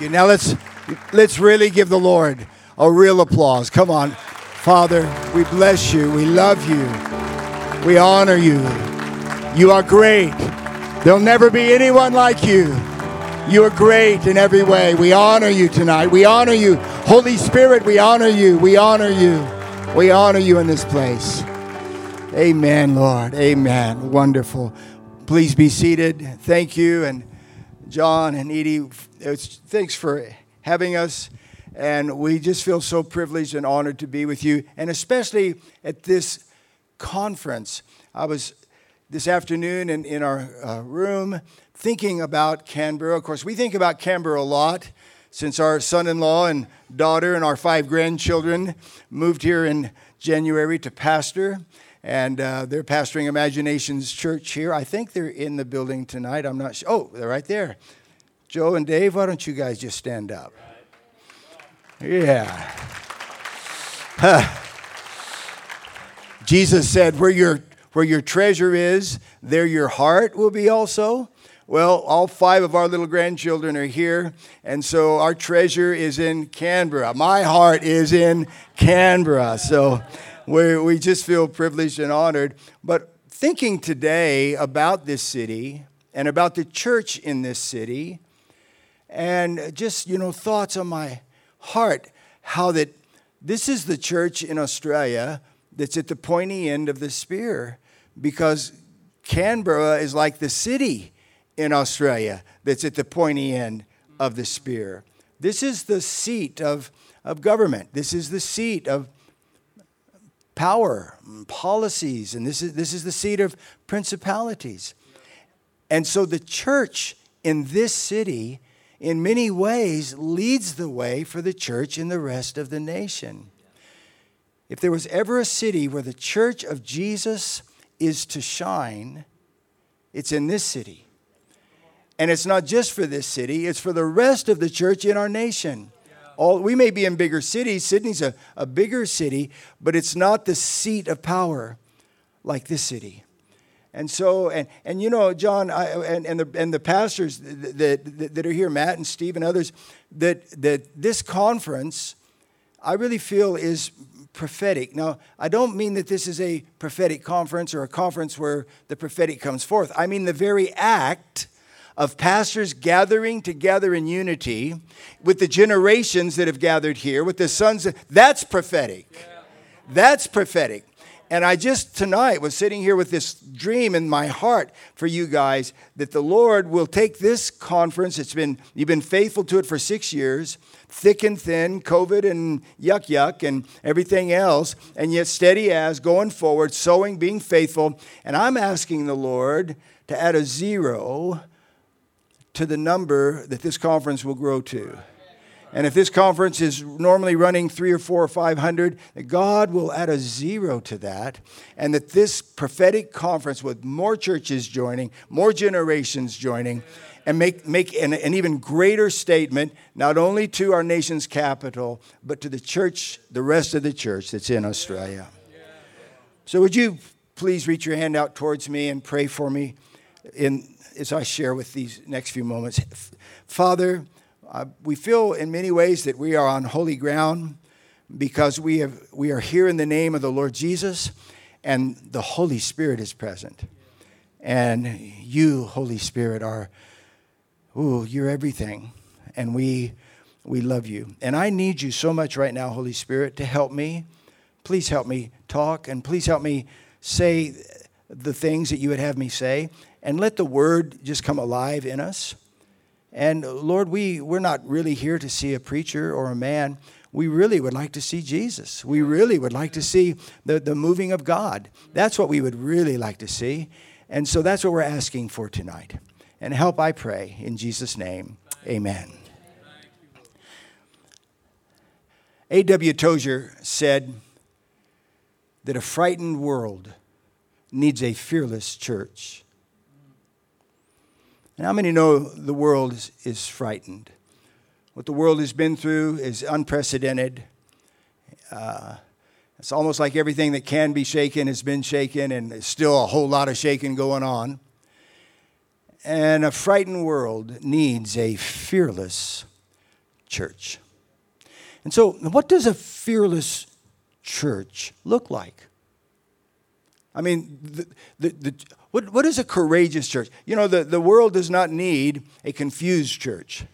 You. Now let's let's really give the Lord a real applause. Come on. Father, we bless you. We love you. We honor you. You are great. There'll never be anyone like you. You are great in every way. We honor you tonight. We honor you. Holy Spirit, we honor you. We honor you. We honor you in this place. Amen, Lord. Amen. Wonderful. Please be seated. Thank you. And John and Edie, thanks for having us. And we just feel so privileged and honored to be with you, and especially at this conference. I was this afternoon in, in our uh, room thinking about Canberra. Of course, we think about Canberra a lot since our son in law and daughter and our five grandchildren moved here in January to pastor. And uh, they're pastoring Imaginations Church here. I think they're in the building tonight. I'm not sure. Oh, they're right there. Joe and Dave, why don't you guys just stand up? Yeah. Jesus said, where your, where your treasure is, there your heart will be also. Well, all five of our little grandchildren are here, and so our treasure is in Canberra. My heart is in Canberra. So we, we just feel privileged and honored. But thinking today about this city and about the church in this city, and just, you know, thoughts on my heart how that this is the church in Australia that's at the pointy end of the spear because Canberra is like the city in Australia that's at the pointy end of the spear. This is the seat of, of government. This is the seat of power, mm, policies, and this is, this is the seat of principalities. And so the church in this city, in many ways, leads the way for the church in the rest of the nation. If there was ever a city where the church of Jesus is to shine, it's in this city. And it's not just for this city, it's for the rest of the church in our nation. All, we may be in bigger cities. Sydney's a, a bigger city, but it's not the seat of power like this city. And so, and, and you know, John, I, and, and, the, and the pastors that, that, that are here, Matt and Steve and others, that, that this conference, I really feel is prophetic. Now, I don't mean that this is a prophetic conference or a conference where the prophetic comes forth. I mean the very act of pastors gathering together in unity with the generations that have gathered here, with the sons. Of, that's prophetic. That's prophetic. And I just tonight was sitting here with this dream in my heart for you guys that the Lord will take this conference. It's been you've been faithful to it for six years, thick and thin, COVID and yuck yuck and everything else, and yet steady as going forward, sowing, being faithful. And I'm asking the Lord to add a zero to the number that this conference will grow to. And if this conference is normally running three or four or five hundred, God will add a zero to that. And that this prophetic conference with more churches joining, more generations joining, and make, make an, an even greater statement, not only to our nation's capital, but to the church, the rest of the church that's in Australia. So, would you please reach your hand out towards me and pray for me in as I share with these next few moments. Father, uh, we feel in many ways that we are on holy ground because we, have, we are here in the name of the Lord Jesus and the Holy Spirit is present. And you, Holy Spirit, are, ooh, you're everything. And we, we love you. And I need you so much right now, Holy Spirit, to help me. Please help me talk and please help me say the things that you would have me say and let the word just come alive in us. And Lord, we, we're not really here to see a preacher or a man. We really would like to see Jesus. We really would like to see the, the moving of God. That's what we would really like to see. And so that's what we're asking for tonight. And help, I pray, in Jesus' name. Amen. A.W. Tozer said that a frightened world needs a fearless church. And how many know the world is, is frightened? What the world has been through is unprecedented. Uh, it's almost like everything that can be shaken has been shaken, and there's still a whole lot of shaking going on. And a frightened world needs a fearless church. And so, what does a fearless church look like? I mean, the, the, the, what, what is a courageous church? You know, the, the world does not need a confused church.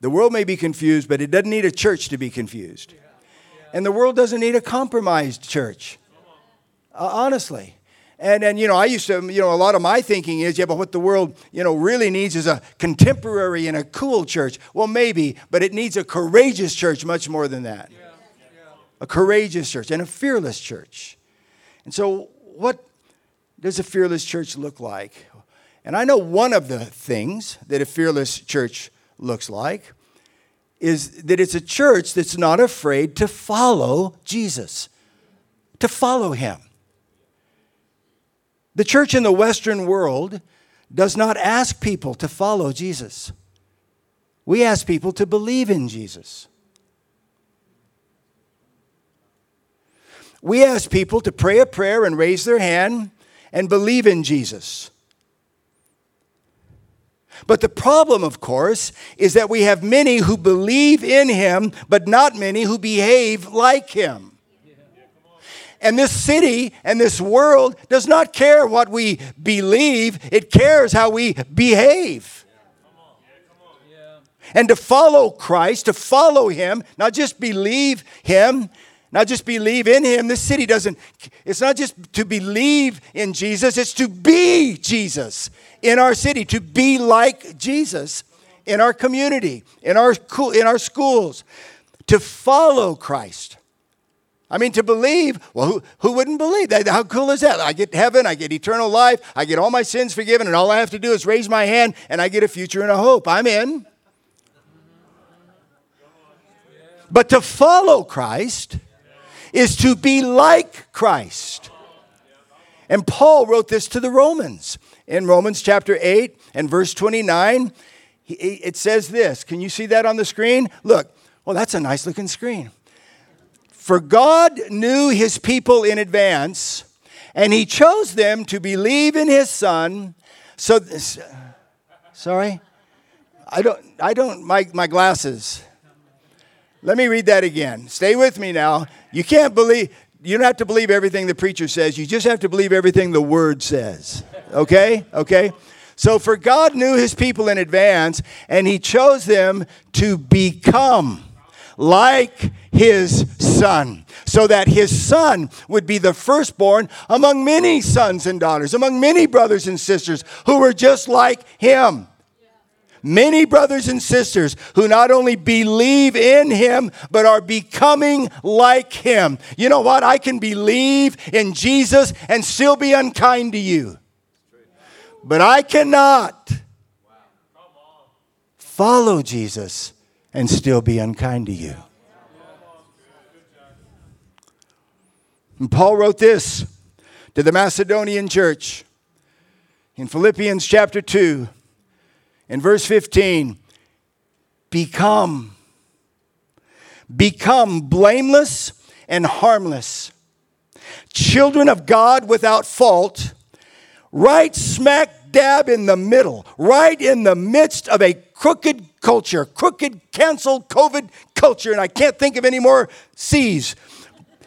The world may be confused, but it doesn't need a church to be confused. And the world doesn't need a compromised church. Uh, honestly. And, and, you know, I used to, you know, a lot of my thinking is, yeah, but what the world, you know, really needs is a contemporary and a cool church. Well, maybe, but it needs a courageous church much more than that. A courageous church and a fearless church. And so, what does a fearless church look like? And I know one of the things that a fearless church looks like is that it's a church that's not afraid to follow Jesus, to follow him. The church in the Western world does not ask people to follow Jesus. We ask people to believe in Jesus. We ask people to pray a prayer and raise their hand and believe in Jesus. But the problem, of course, is that we have many who believe in him, but not many who behave like him. And this city and this world does not care what we believe, it cares how we behave. And to follow Christ, to follow Him, not just believe Him, not just believe in Him. This city doesn't, it's not just to believe in Jesus, it's to be Jesus in our city, to be like Jesus in our community, in our, in our schools, to follow Christ. I mean, to believe, well, who, who wouldn't believe? That, how cool is that? I get heaven, I get eternal life, I get all my sins forgiven, and all I have to do is raise my hand, and I get a future and a hope. I'm in. But to follow Christ is to be like Christ. And Paul wrote this to the Romans in Romans chapter 8 and verse 29. It says this. Can you see that on the screen? Look, well, that's a nice looking screen. For God knew his people in advance, and he chose them to believe in his son. So, sorry? I don't, I don't, my, my glasses. Let me read that again. Stay with me now. You can't believe, you don't have to believe everything the preacher says. You just have to believe everything the word says. Okay? Okay? So, for God knew his people in advance, and he chose them to become like his son, so that his son would be the firstborn among many sons and daughters, among many brothers and sisters who were just like him. Many brothers and sisters who not only believe in him, but are becoming like him. You know what? I can believe in Jesus and still be unkind to you. But I cannot follow Jesus and still be unkind to you. And Paul wrote this to the Macedonian church in Philippians chapter 2, in verse 15 Become, become blameless and harmless, children of God without fault, right smack dab in the middle, right in the midst of a crooked culture, crooked, canceled COVID culture, and I can't think of any more C's.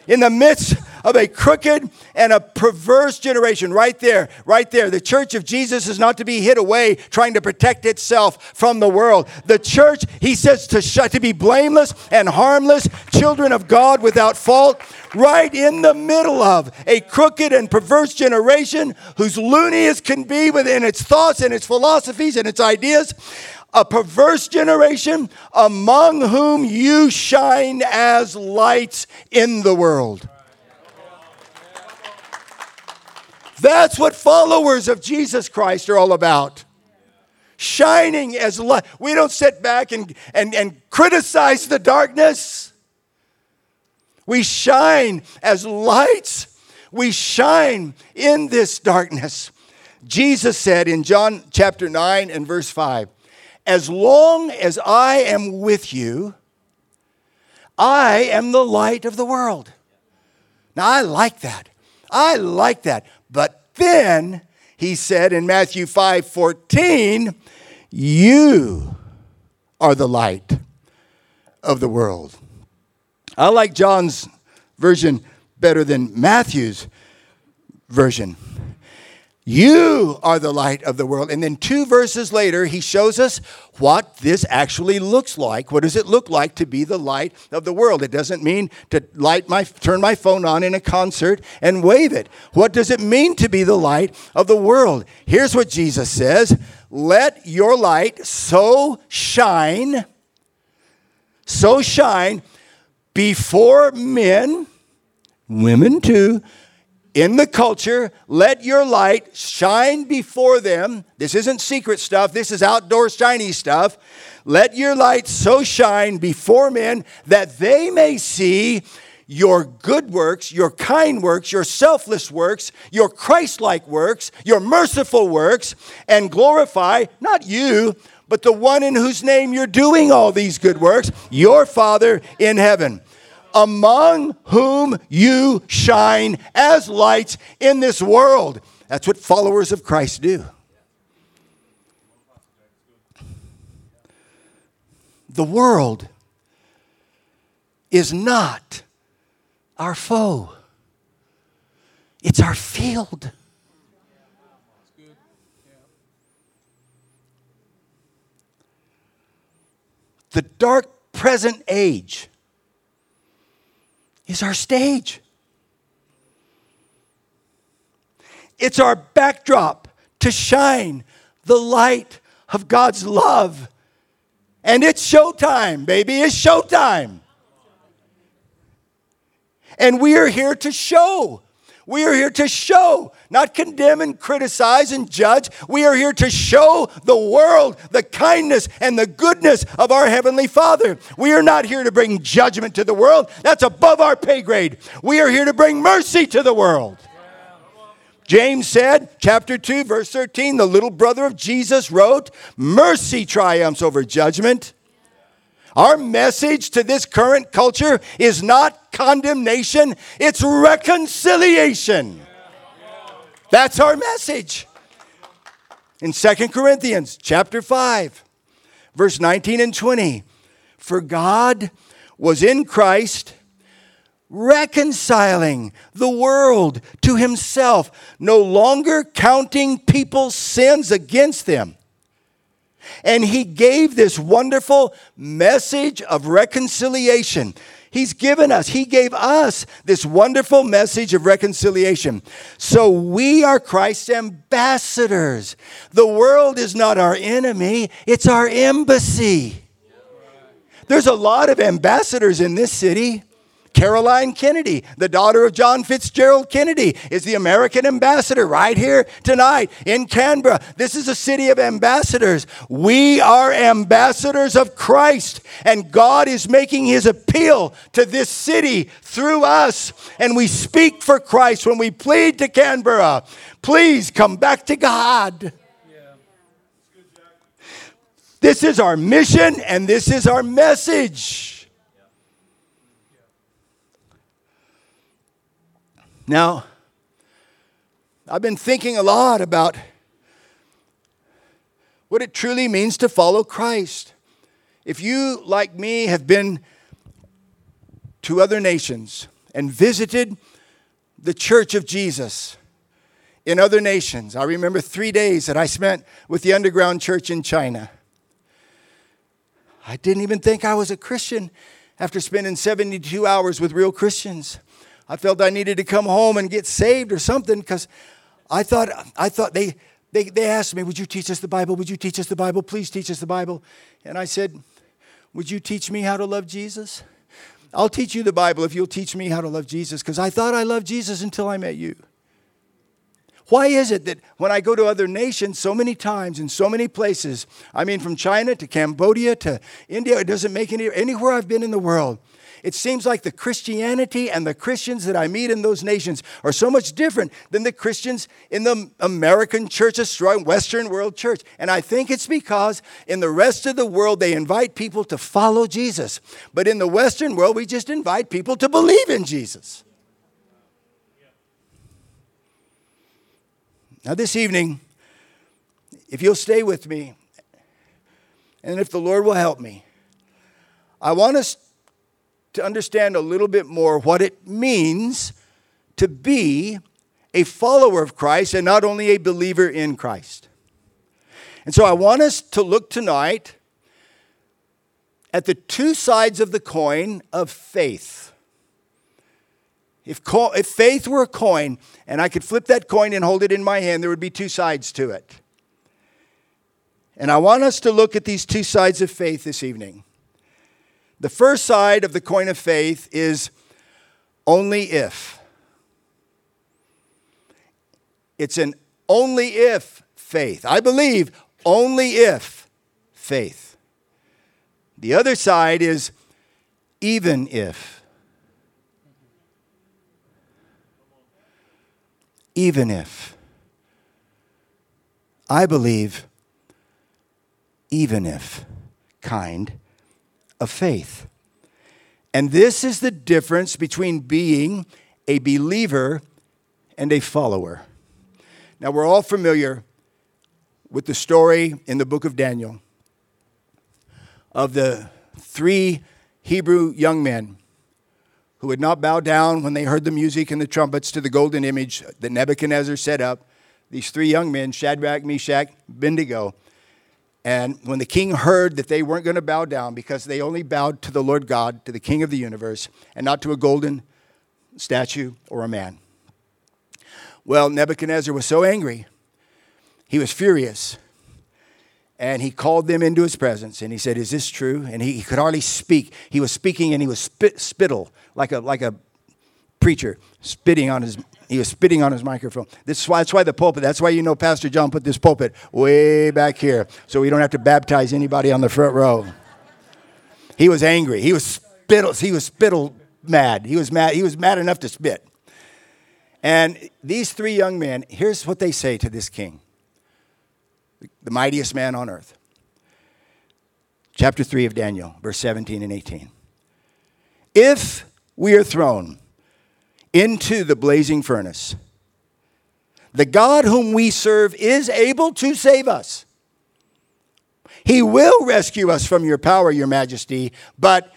In the midst of a crooked and a perverse generation, right there, right there. The church of Jesus is not to be hid away trying to protect itself from the world. The church, he says, to, sh- to be blameless and harmless, children of God without fault, right in the middle of a crooked and perverse generation whose loony as can be within its thoughts and its philosophies and its ideas a perverse generation among whom you shine as lights in the world. That's what followers of Jesus Christ are all about. Shining as light. We don't sit back and, and, and criticize the darkness. We shine as lights. We shine in this darkness. Jesus said in John chapter 9 and verse 5 as long as I am with you, I am the light of the world. Now, I like that. I like that. But then he said in Matthew 5 14, you are the light of the world. I like John's version better than Matthew's version. You are the light of the world. And then two verses later, he shows us what this actually looks like. What does it look like to be the light of the world? It doesn't mean to light my turn my phone on in a concert and wave it. What does it mean to be the light of the world? Here's what Jesus says, "Let your light so shine so shine before men, women too, in the culture, let your light shine before them. This isn't secret stuff, this is outdoor shiny stuff. Let your light so shine before men that they may see your good works, your kind works, your selfless works, your Christ like works, your merciful works, and glorify not you, but the one in whose name you're doing all these good works, your Father in heaven among whom you shine as lights in this world. That's what followers of Christ do. The world is not our foe, it's our field. The dark present age is our stage. It's our backdrop to shine the light of God's love. And it's showtime, baby. It's showtime. And we are here to show we are here to show, not condemn and criticize and judge. We are here to show the world the kindness and the goodness of our Heavenly Father. We are not here to bring judgment to the world, that's above our pay grade. We are here to bring mercy to the world. James said, chapter 2, verse 13, the little brother of Jesus wrote, Mercy triumphs over judgment. Our message to this current culture is not condemnation, it's reconciliation. That's our message. In Second Corinthians chapter 5, verse 19 and 20, for God was in Christ reconciling the world to himself, no longer counting people's sins against them. And he gave this wonderful message of reconciliation. He's given us, He gave us this wonderful message of reconciliation. So we are Christ's ambassadors. The world is not our enemy, it's our embassy. There's a lot of ambassadors in this city. Caroline Kennedy, the daughter of John Fitzgerald Kennedy, is the American ambassador right here tonight in Canberra. This is a city of ambassadors. We are ambassadors of Christ, and God is making his appeal to this city through us. And we speak for Christ when we plead to Canberra please come back to God. This is our mission and this is our message. Now, I've been thinking a lot about what it truly means to follow Christ. If you, like me, have been to other nations and visited the church of Jesus in other nations, I remember three days that I spent with the underground church in China. I didn't even think I was a Christian after spending 72 hours with real Christians. I felt I needed to come home and get saved or something because I thought, I thought they, they, they asked me, Would you teach us the Bible? Would you teach us the Bible? Please teach us the Bible. And I said, Would you teach me how to love Jesus? I'll teach you the Bible if you'll teach me how to love Jesus because I thought I loved Jesus until I met you. Why is it that when I go to other nations so many times in so many places, I mean from China to Cambodia to India, it doesn't make any anywhere I've been in the world, it seems like the Christianity and the Christians that I meet in those nations are so much different than the Christians in the American church, Western world church. And I think it's because in the rest of the world, they invite people to follow Jesus. But in the Western world, we just invite people to believe in Jesus. Now, this evening, if you'll stay with me, and if the Lord will help me, I want us to understand a little bit more what it means to be a follower of Christ and not only a believer in Christ. And so I want us to look tonight at the two sides of the coin of faith. If, co- if faith were a coin and I could flip that coin and hold it in my hand, there would be two sides to it. And I want us to look at these two sides of faith this evening. The first side of the coin of faith is only if. It's an only if faith. I believe only if faith. The other side is even if. Even if. I believe even if kind of faith. And this is the difference between being a believer and a follower. Now, we're all familiar with the story in the book of Daniel of the three Hebrew young men who would not bow down when they heard the music and the trumpets to the golden image that Nebuchadnezzar set up. These three young men, Shadrach, Meshach, Abednego. And when the king heard that they weren't going to bow down because they only bowed to the Lord God, to the king of the universe, and not to a golden statue or a man. Well, Nebuchadnezzar was so angry he was furious. And he called them into his presence and he said, Is this true? And he, he could hardly speak. He was speaking and he was spit, spittle, like a, like a preacher, spitting on his, he was spitting on his microphone. This that's why the pulpit, that's why you know Pastor John put this pulpit way back here so we don't have to baptize anybody on the front row. He was angry. He was spittle, he was spittle mad. He was mad. He was mad enough to spit. And these three young men, here's what they say to this king the mightiest man on earth. Chapter 3 of Daniel, verse 17 and 18. If we are thrown into the blazing furnace, the God whom we serve is able to save us. He will rescue us from your power, your majesty, but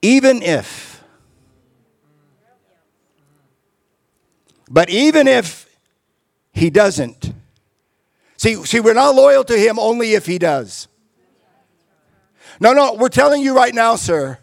even if, but even if he doesn't, See, see, we're not loyal to him only if he does. No, no, we're telling you right now, sir.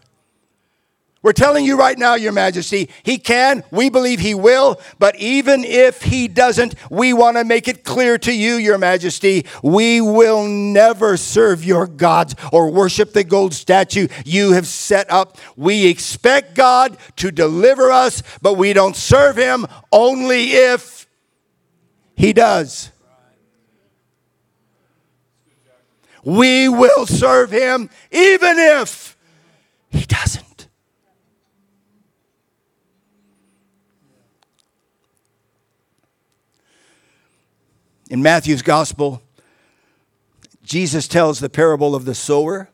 We're telling you right now, Your Majesty, he can, we believe he will, but even if he doesn't, we want to make it clear to you, Your Majesty, we will never serve your gods or worship the gold statue you have set up. We expect God to deliver us, but we don't serve him only if he does. we will serve him even if he doesn't. In Matthew's gospel, Jesus tells the parable of the sower.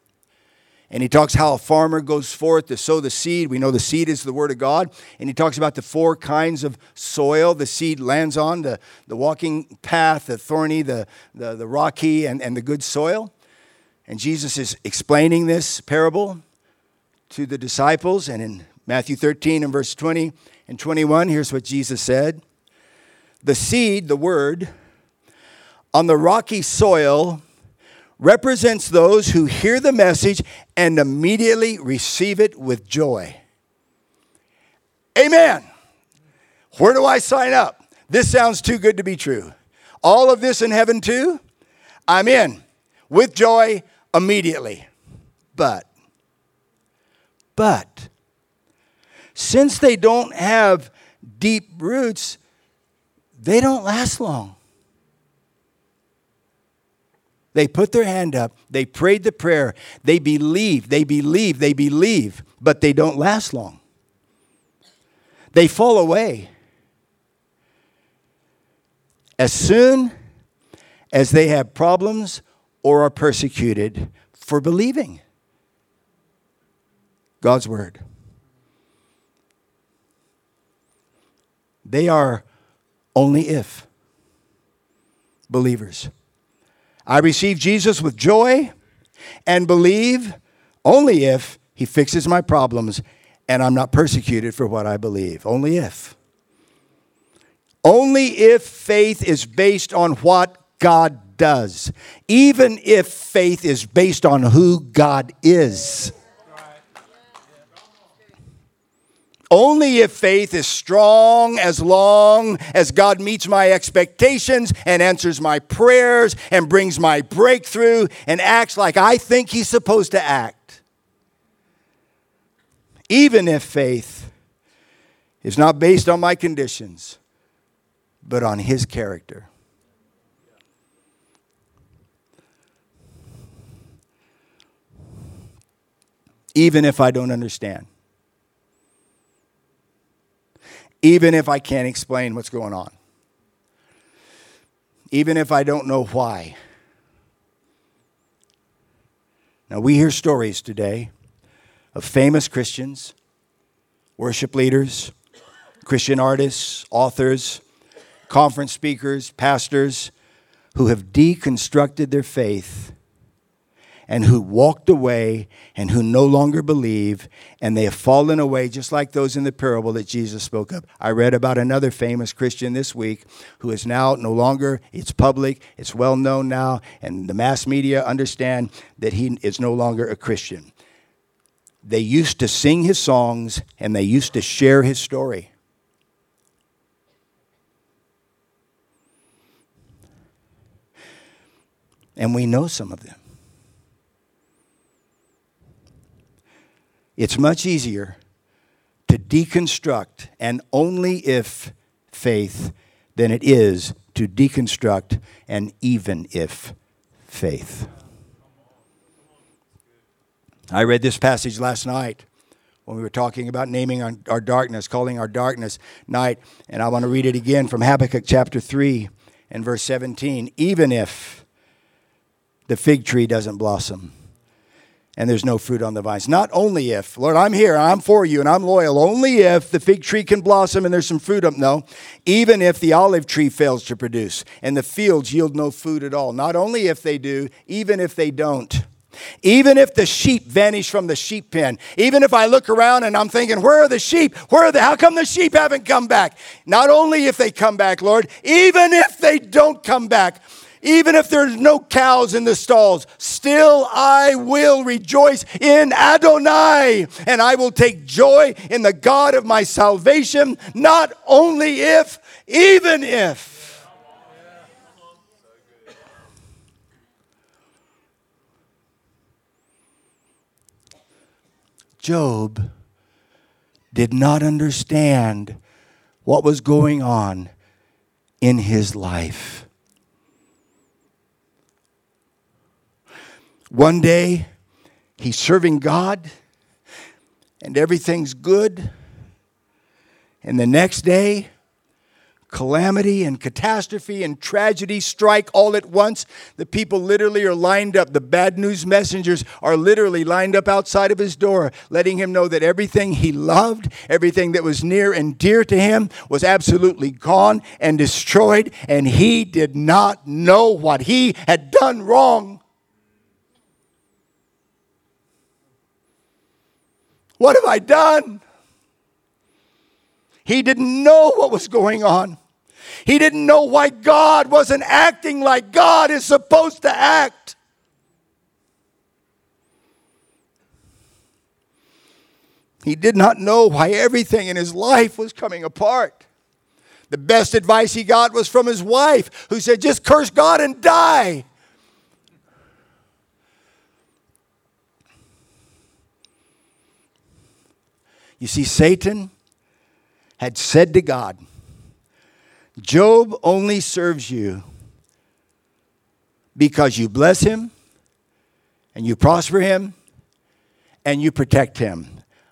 And he talks how a farmer goes forth to sow the seed. We know the seed is the word of God. And he talks about the four kinds of soil the seed lands on the, the walking path, the thorny, the, the, the rocky, and, and the good soil. And Jesus is explaining this parable to the disciples. And in Matthew 13 and verse 20 and 21, here's what Jesus said The seed, the word, on the rocky soil represents those who hear the message and immediately receive it with joy. Amen. Where do I sign up? This sounds too good to be true. All of this in heaven too? I'm in with joy immediately. But, but, since they don't have deep roots, they don't last long. They put their hand up, they prayed the prayer, they believe, they believe, they believe, but they don't last long. They fall away. As soon as they have problems or are persecuted for believing God's word. They are only if believers. I receive Jesus with joy and believe only if he fixes my problems and I'm not persecuted for what I believe. Only if. Only if faith is based on what God does, even if faith is based on who God is. Only if faith is strong as long as God meets my expectations and answers my prayers and brings my breakthrough and acts like I think He's supposed to act. Even if faith is not based on my conditions, but on His character. Even if I don't understand even if I can't explain what's going on, even if I don't know why. Now, we hear stories today of famous Christians, worship leaders, Christian artists, authors, conference speakers, pastors who have deconstructed their faith and who walked away and who no longer believe, and they have fallen away, just like those in the parable that Jesus spoke of. I read about another famous Christian this week who is now no longer, it's public, it's well known now, and the mass media understand that he is no longer a Christian. They used to sing his songs and they used to share his story. And we know some of them. It's much easier to deconstruct and only if faith than it is to deconstruct and even if faith. I read this passage last night when we were talking about naming our, our, darkness, calling our darkness night, and I want to read it again from Habakkuk chapter 3 and verse 17. Even if the fig tree doesn't blossom, and there's no fruit on the vines. Not only if, Lord, I'm here, I'm for you, and I'm loyal, only if the fig tree can blossom and there's some fruit up. No, even if the olive tree fails to produce and the fields yield no food at all. Not only if they do, even if they don't. Even if the sheep vanish from the sheep pen, even if I look around and I'm thinking, where are the sheep? Where are they? How come the sheep haven't come back? Not only if they come back, Lord, even if they don't come back, even if there's no cows in the stalls, still I will rejoice in Adonai, and I will take joy in the God of my salvation, not only if, even if. Job did not understand what was going on in his life. One day, he's serving God and everything's good. And the next day, calamity and catastrophe and tragedy strike all at once. The people literally are lined up. The bad news messengers are literally lined up outside of his door, letting him know that everything he loved, everything that was near and dear to him, was absolutely gone and destroyed, and he did not know what he had done wrong. What have I done? He didn't know what was going on. He didn't know why God wasn't acting like God is supposed to act. He did not know why everything in his life was coming apart. The best advice he got was from his wife, who said, Just curse God and die. You see, Satan had said to God, Job only serves you because you bless him and you prosper him and you protect him.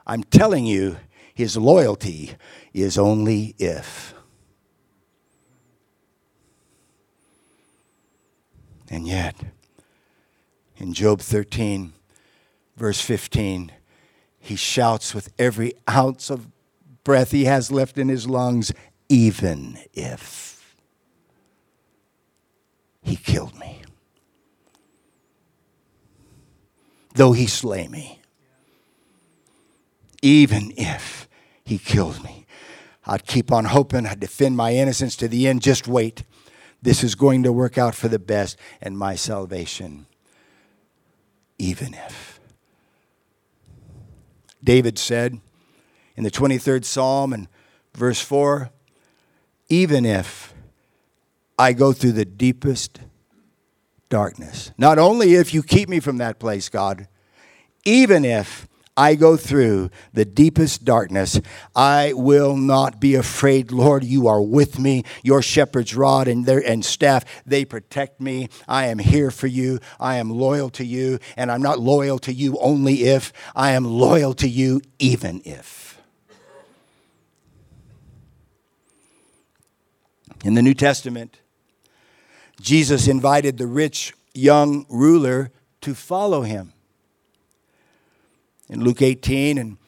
I'm telling you, his loyalty is only if. And yet, in Job 13, verse 15, he shouts with every ounce of breath he has left in his lungs, even if he killed me. though he slay me. Even if he kills me. I'd keep on hoping, I'd defend my innocence to the end. Just wait. This is going to work out for the best and my salvation. Even if. David said in the 23rd Psalm and verse 4 even if I go through the deepest darkness, not only if you keep me from that place, God, even if I go through the deepest darkness, I will not be afraid. Lord, you are with me. Your shepherd's rod and their and staff, they protect me. I am here for you. I am loyal to you, and I'm not loyal to you only if I am loyal to you even if. In the New Testament, Jesus invited the rich young ruler to follow him. In Luke 18 and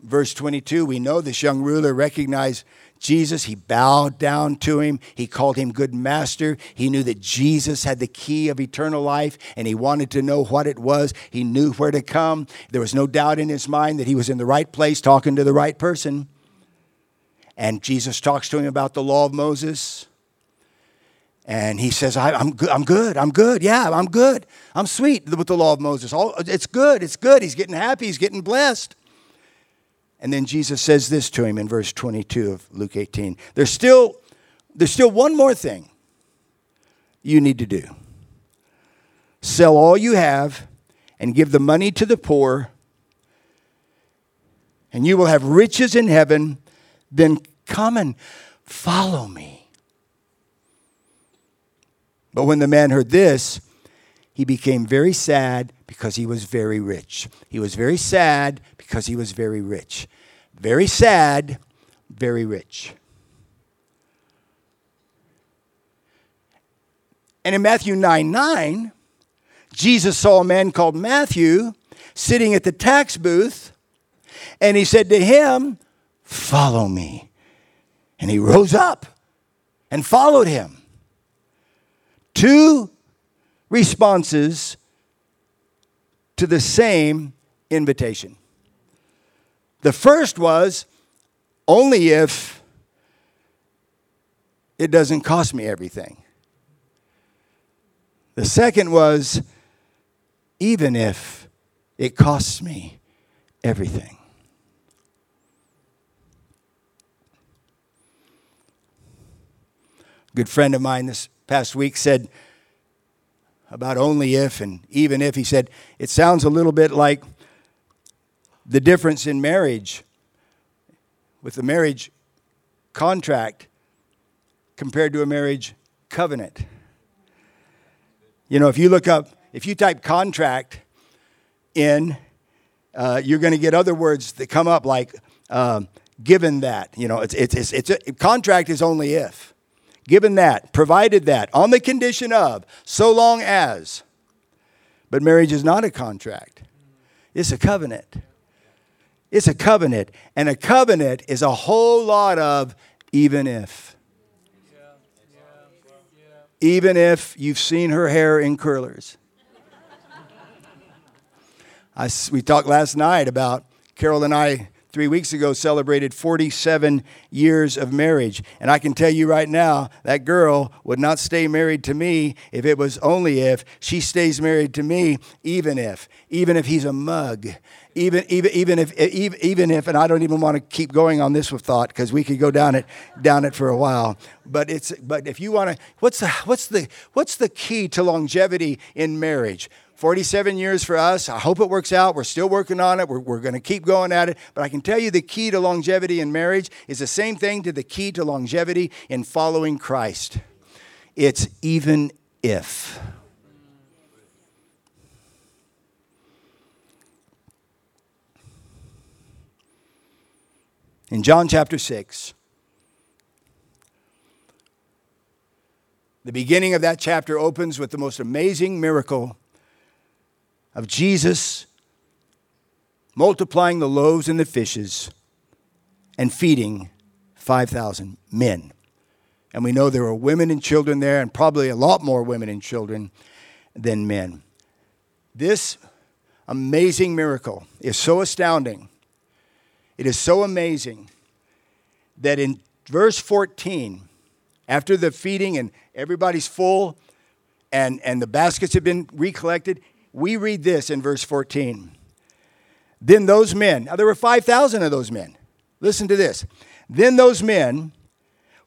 verse 22, we know this young ruler recognized Jesus. He bowed down to him. He called him good master. He knew that Jesus had the key of eternal life and he wanted to know what it was. He knew where to come. There was no doubt in his mind that he was in the right place talking to the right person. And Jesus talks to him about the law of Moses. And he says, I, am good, I'm good, I'm good, yeah, I'm good. I'm sweet with the law of Moses. All, it's good, it's good. He's getting happy, he's getting blessed. And then Jesus says this to him in verse 22 of Luke 18. There's still, there's still one more thing you need to do sell all you have and give the money to the poor, and you will have riches in heaven. Then come and follow me. But when the man heard this, he became very sad because he was very rich. He was very sad because he was very rich. Very sad, very rich. And in Matthew 9 9, Jesus saw a man called Matthew sitting at the tax booth, and he said to him, Follow me. And he rose up and followed him two responses to the same invitation. The first was only if it doesn't cost me everything. The second was even if it costs me everything. Good friend of mine this past week said about only if and even if. He said, it sounds a little bit like the difference in marriage with the marriage contract compared to a marriage covenant. You know, if you look up, if you type contract in, uh, you're going to get other words that come up like uh, given that. You know, it's, it's, it's, it's a, contract is only if given that, provided that, on the condition of, so long as. But marriage is not a contract, it's a covenant. It's a covenant. And a covenant is a whole lot of even if. Even if you've seen her hair in curlers. I, we talked last night about Carol and I three weeks ago celebrated 47 years of marriage. And I can tell you right now, that girl would not stay married to me if it was only if. She stays married to me even if. Even if he's a mug. Even, even, even if even, even if and I don't even want to keep going on this with thought because we could go down it down it for a while but it's but if you want to what's the what's the what's the key to longevity in marriage 47 years for us. I hope it works out. We're still working on it. We're, we're going to keep going at it. But I can tell you the key to longevity in marriage is the same thing to the key to longevity in following Christ it's even if. In John chapter 6, the beginning of that chapter opens with the most amazing miracle of Jesus multiplying the loaves and the fishes and feeding 5,000 men. And we know there were women and children there, and probably a lot more women and children than men. This amazing miracle is so astounding. It is so amazing that in verse 14, after the feeding and everybody's full and, and the baskets have been recollected, we read this in verse 14. Then those men, now there were 5,000 of those men. Listen to this. Then those men,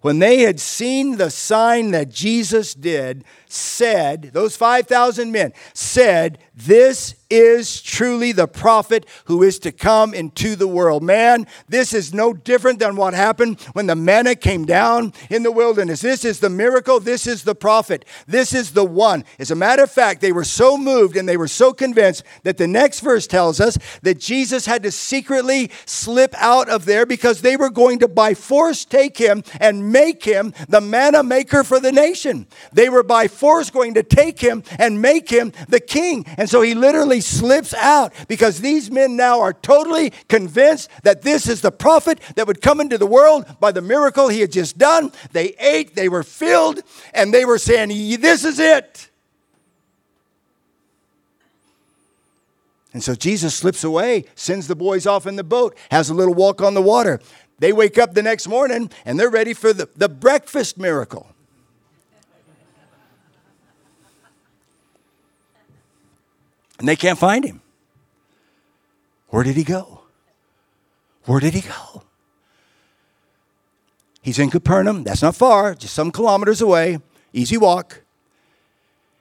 when they had seen the sign that Jesus did, said, those 5,000 men said, This is truly the prophet who is to come into the world. Man, this is no different than what happened when the manna came down in the wilderness. This is the miracle. This is the prophet. This is the one. As a matter of fact, they were so moved and they were so convinced that the next verse tells us that Jesus had to secretly slip out of there because they were going to by force take him and make him the manna maker for the nation. They were by force going to take him and make him the king. And so he literally slips out because these men now are totally convinced that this is the prophet that would come into the world by the miracle he had just done. They ate, they were filled, and they were saying, This is it. And so Jesus slips away, sends the boys off in the boat, has a little walk on the water. They wake up the next morning and they're ready for the, the breakfast miracle. And they can't find him. Where did he go? Where did he go? He's in Capernaum. That's not far, just some kilometers away. Easy walk.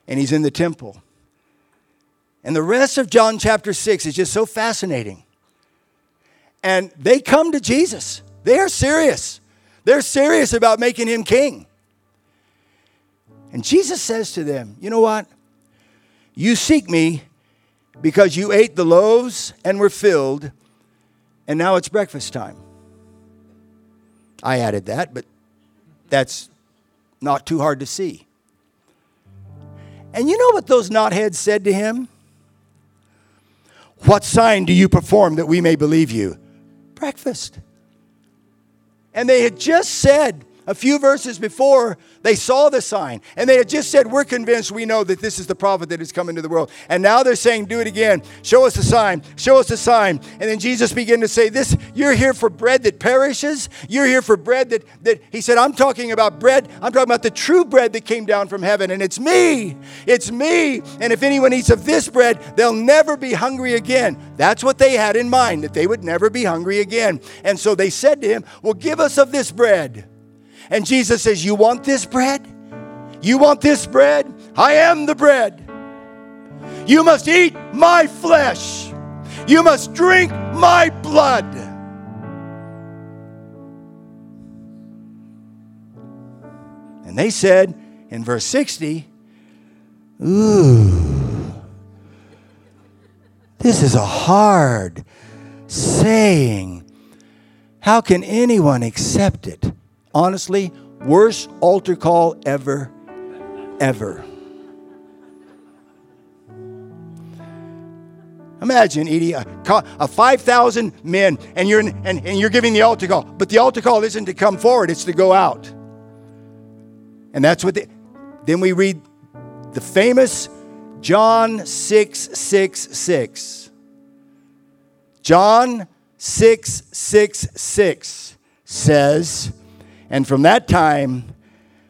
And he's in the temple. And the rest of John chapter 6 is just so fascinating. And they come to Jesus. They are serious. They're serious about making him king. And Jesus says to them, You know what? You seek me because you ate the loaves and were filled, and now it's breakfast time. I added that, but that's not too hard to see. And you know what those knotheads said to him? What sign do you perform that we may believe you? Breakfast. And they had just said, a few verses before, they saw the sign and they had just said, We're convinced we know that this is the prophet that is coming to the world. And now they're saying, Do it again. Show us the sign. Show us the sign. And then Jesus began to say, This, you're here for bread that perishes. You're here for bread that, that he said, I'm talking about bread. I'm talking about the true bread that came down from heaven. And it's me. It's me. And if anyone eats of this bread, they'll never be hungry again. That's what they had in mind, that they would never be hungry again. And so they said to him, Well, give us of this bread. And Jesus says, You want this bread? You want this bread? I am the bread. You must eat my flesh. You must drink my blood. And they said in verse 60, Ooh, this is a hard saying. How can anyone accept it? Honestly, worst altar call ever, ever. Imagine, Edie, a, a 5,000 men, and you're, and, and you're giving the altar call. But the altar call isn't to come forward, it's to go out. And that's what then we read the famous John 6 6 6. John 6 6 6 says, and from that time,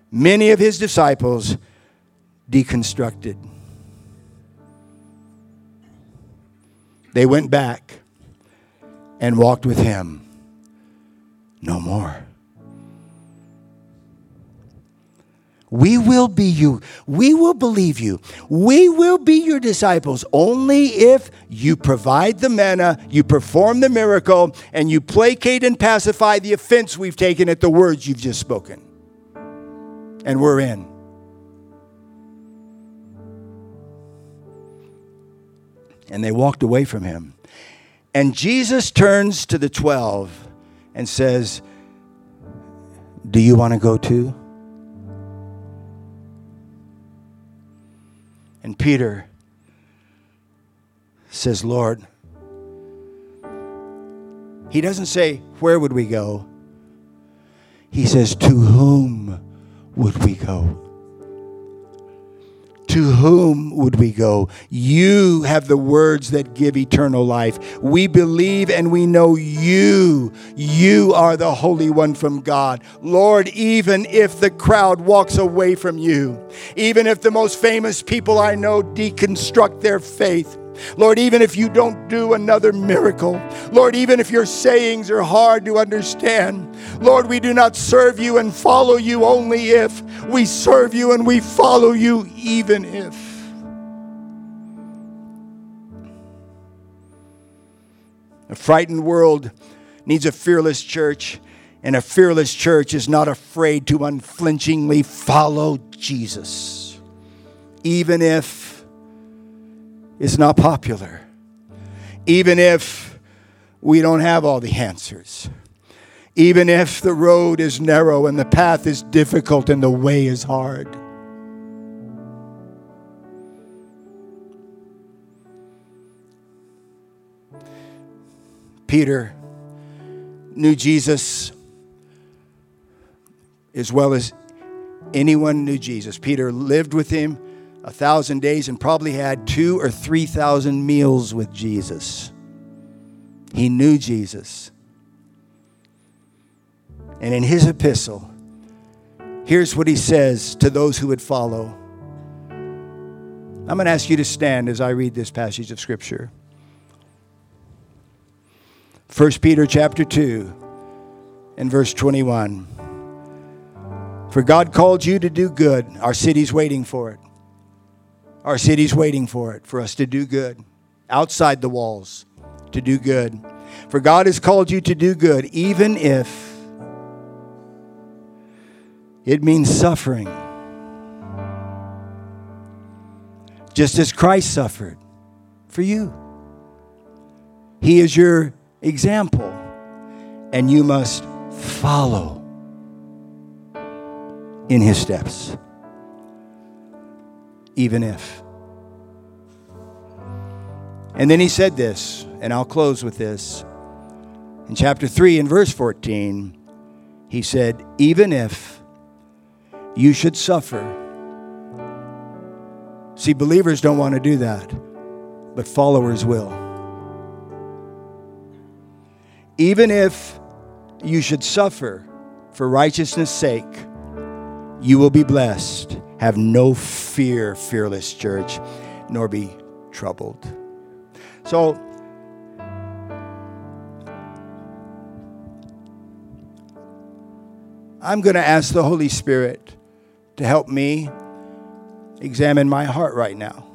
many of his disciples deconstructed. They went back and walked with him no more. We will be you. We will believe you. We will be your disciples only if you provide the manna, you perform the miracle, and you placate and pacify the offense we've taken at the words you've just spoken. And we're in. And they walked away from him. And Jesus turns to the 12 and says, Do you want to go too? And Peter says, Lord, he doesn't say, Where would we go? He says, To whom would we go? To whom would we go? You have the words that give eternal life. We believe and we know you. You are the Holy One from God. Lord, even if the crowd walks away from you, even if the most famous people I know deconstruct their faith, Lord, even if you don't do another miracle, Lord, even if your sayings are hard to understand, Lord, we do not serve you and follow you only if we serve you and we follow you, even if. A frightened world needs a fearless church, and a fearless church is not afraid to unflinchingly follow Jesus, even if is not popular, even if we don't have all the answers, even if the road is narrow and the path is difficult and the way is hard. Peter knew Jesus as well as anyone knew Jesus. Peter lived with him a thousand days and probably had two or three thousand meals with Jesus. He knew Jesus. And in his epistle, here's what he says to those who would follow. I'm going to ask you to stand as I read this passage of scripture. 1 Peter chapter 2 and verse 21. For God called you to do good. Our city's waiting for it. Our city's waiting for it, for us to do good, outside the walls, to do good. For God has called you to do good, even if it means suffering. Just as Christ suffered for you. He is your example, and you must follow in his steps even if. And then he said this, and I'll close with this. In chapter 3 in verse 14, he said, Even if you should suffer. See, believers don't want to do that, but followers will. Even if you should suffer for righteousness' sake, you will be blessed. Have no fear, fearless church, nor be troubled. So, I'm going to ask the Holy Spirit to help me examine my heart right now.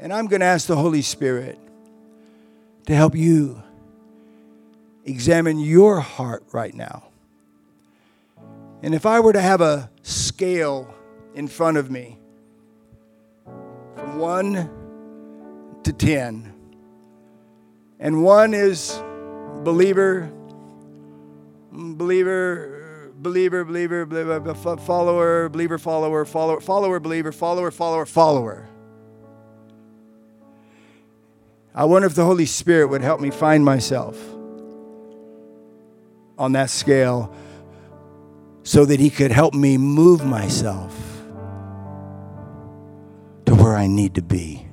And I'm going to ask the Holy Spirit to help you examine your heart right now. And if I were to have a scale in front of me from one to 10, and one is believer, believer, believer, believer, believer, follower, believer, follower, follower, follower, believer, follower, follower, follower. I wonder if the Holy Spirit would help me find myself on that scale so that He could help me move myself to where I need to be.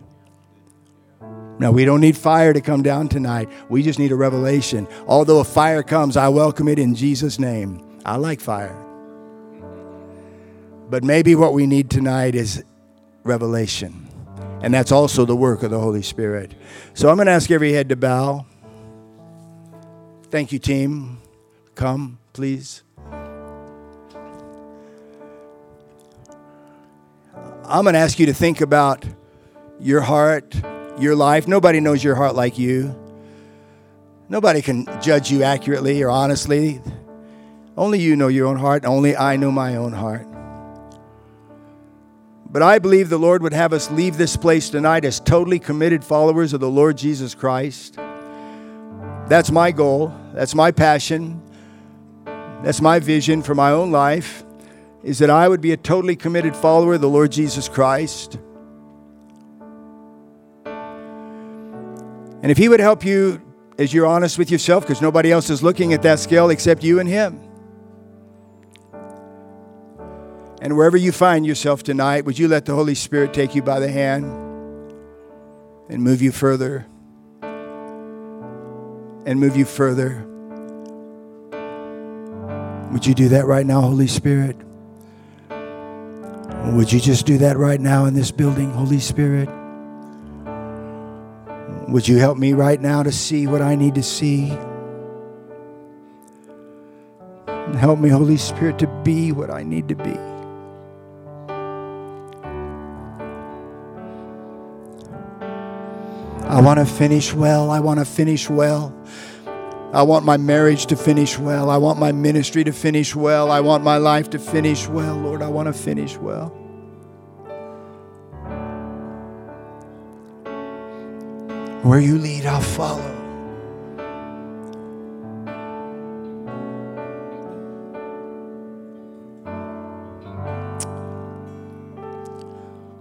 Now, we don't need fire to come down tonight. We just need a revelation. Although a fire comes, I welcome it in Jesus' name. I like fire. But maybe what we need tonight is revelation. And that's also the work of the Holy Spirit. So I'm going to ask every head to bow. Thank you, team. Come, please. I'm going to ask you to think about your heart, your life. Nobody knows your heart like you. Nobody can judge you accurately or honestly. Only you know your own heart. Only I know my own heart. But I believe the Lord would have us leave this place tonight as totally committed followers of the Lord Jesus Christ. That's my goal. That's my passion. That's my vision for my own life is that I would be a totally committed follower of the Lord Jesus Christ. And if He would help you as you're honest with yourself, because nobody else is looking at that scale except you and Him. And wherever you find yourself tonight, would you let the Holy Spirit take you by the hand and move you further? And move you further. Would you do that right now, Holy Spirit? Would you just do that right now in this building, Holy Spirit? Would you help me right now to see what I need to see? And help me, Holy Spirit, to be what I need to be. I want to finish well. I want to finish well. I want my marriage to finish well. I want my ministry to finish well. I want my life to finish well. Lord, I want to finish well. Where you lead, I'll follow.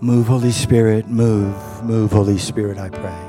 Move, Holy Spirit, move, move, Holy Spirit, I pray.